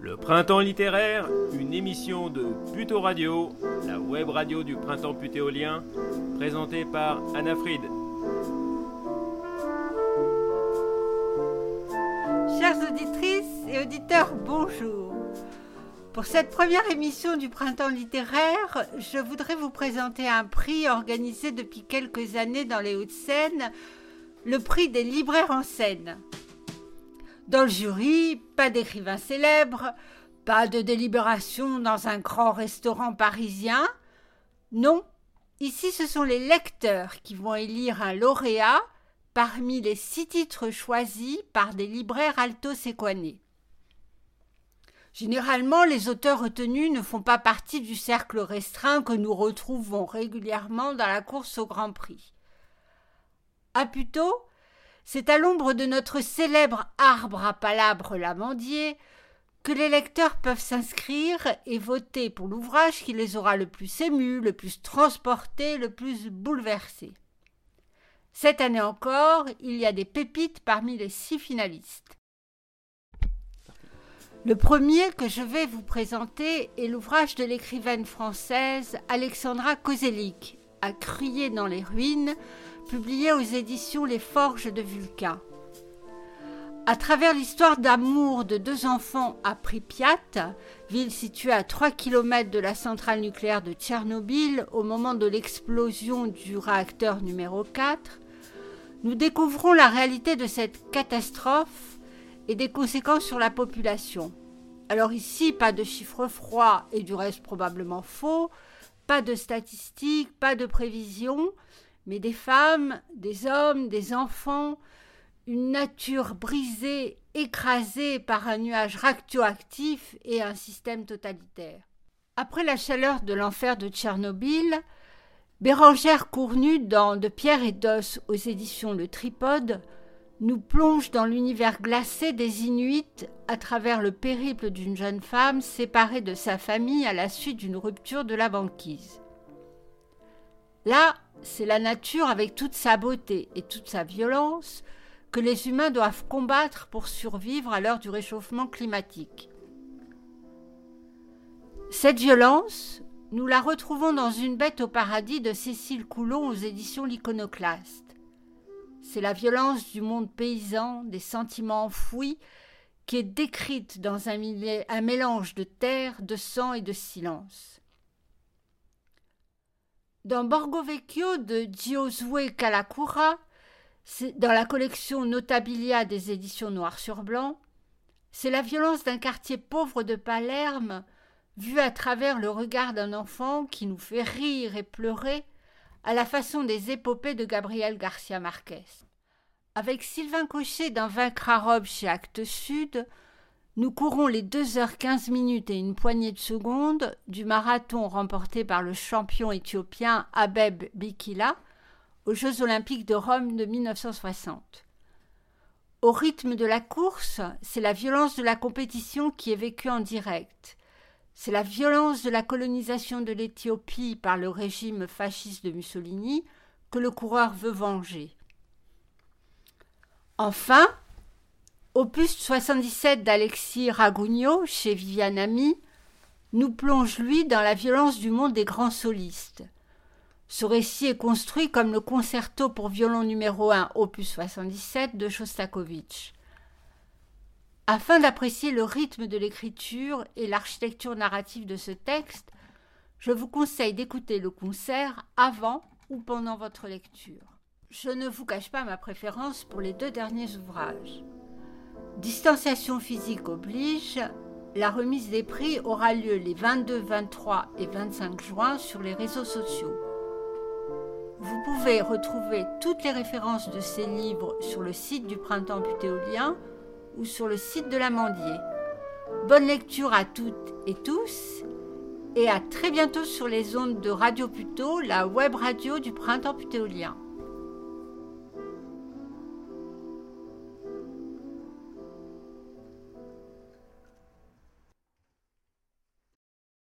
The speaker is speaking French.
Le Printemps littéraire, une émission de Puto Radio, la web radio du Printemps putéolien, présentée par Anna Fried. Chères auditrices et auditeurs, bonjour. Pour cette première émission du Printemps littéraire, je voudrais vous présenter un prix organisé depuis quelques années dans les Hauts-de-Seine, le prix des libraires en scène. Dans le jury, pas d'écrivain célèbre, pas de délibération dans un grand restaurant parisien. Non, ici ce sont les lecteurs qui vont élire un lauréat parmi les six titres choisis par des libraires alto-séquanés. Généralement, les auteurs retenus ne font pas partie du cercle restreint que nous retrouvons régulièrement dans la course au Grand Prix. À plutôt, c'est à l'ombre de notre célèbre arbre à palabres l'amandier que les lecteurs peuvent s'inscrire et voter pour l'ouvrage qui les aura le plus émus, le plus transportés, le plus bouleversés. Cette année encore, il y a des pépites parmi les six finalistes. Le premier que je vais vous présenter est l'ouvrage de l'écrivaine française Alexandra Kozelik, À crier dans les ruines, publié aux éditions Les Forges de Vulcain. À travers l'histoire d'amour de deux enfants à Pripyat, ville située à 3 km de la centrale nucléaire de Tchernobyl au moment de l'explosion du réacteur numéro 4, nous découvrons la réalité de cette catastrophe et des conséquences sur la population. Alors ici, pas de chiffres froids et du reste probablement faux, pas de statistiques, pas de prévisions, mais des femmes, des hommes, des enfants, une nature brisée, écrasée par un nuage radioactif et un système totalitaire. Après la chaleur de l'enfer de Tchernobyl, Bérangère Cournue dans De pierre et d'os aux éditions Le Tripode nous plonge dans l'univers glacé des Inuits à travers le périple d'une jeune femme séparée de sa famille à la suite d'une rupture de la banquise. Là, c'est la nature avec toute sa beauté et toute sa violence que les humains doivent combattre pour survivre à l'heure du réchauffement climatique. Cette violence, nous la retrouvons dans Une bête au paradis de Cécile Coulon aux éditions L'Iconoclaste. C'est la violence du monde paysan, des sentiments enfouis, qui est décrite dans un, mélange de terre, de sang et de silence. Dans Borgo Vecchio de Giosue Calacura, dans la collection Notabilia des éditions Noir sur Blanc, c'est la violence d'un quartier pauvre de Palerme vue à travers le regard d'un enfant qui nous fait rire et pleurer à la façon des épopées de Gabriel Garcia Marquez. Avec Sylvain Cochet d'un Vaincre à robe chez Actes Sud, nous courons les 2 heures 15 minutes et une poignée de secondes du marathon remporté par le champion éthiopien Abeb Bikila aux Jeux olympiques de Rome de 1960. Au rythme de la course, c'est la violence de la compétition qui est vécue en direct. C'est la violence de la colonisation de l'Éthiopie par le régime fasciste de Mussolini que le coureur veut venger. Enfin, Opus 77 d'Alexis Ragugno chez Viviane Ami nous plonge lui dans la violence du monde des grands solistes. Ce récit est construit comme le concerto pour violon numéro 1 opus 77 de Shostakovich. Afin d'apprécier le rythme de l'écriture et l'architecture narrative de ce texte, je vous conseille d'écouter le concert avant ou pendant votre lecture. Je ne vous cache pas ma préférence pour les deux derniers ouvrages. Distanciation physique oblige, la remise des prix aura lieu les 22, 23 et 25 juin sur les réseaux sociaux. Vous pouvez retrouver toutes les références de ces livres sur le site du Printemps putéolien ou sur le site de l'Amandier. Bonne lecture à toutes et tous et à très bientôt sur les ondes de Radio Puto, la web radio du Printemps putéolien.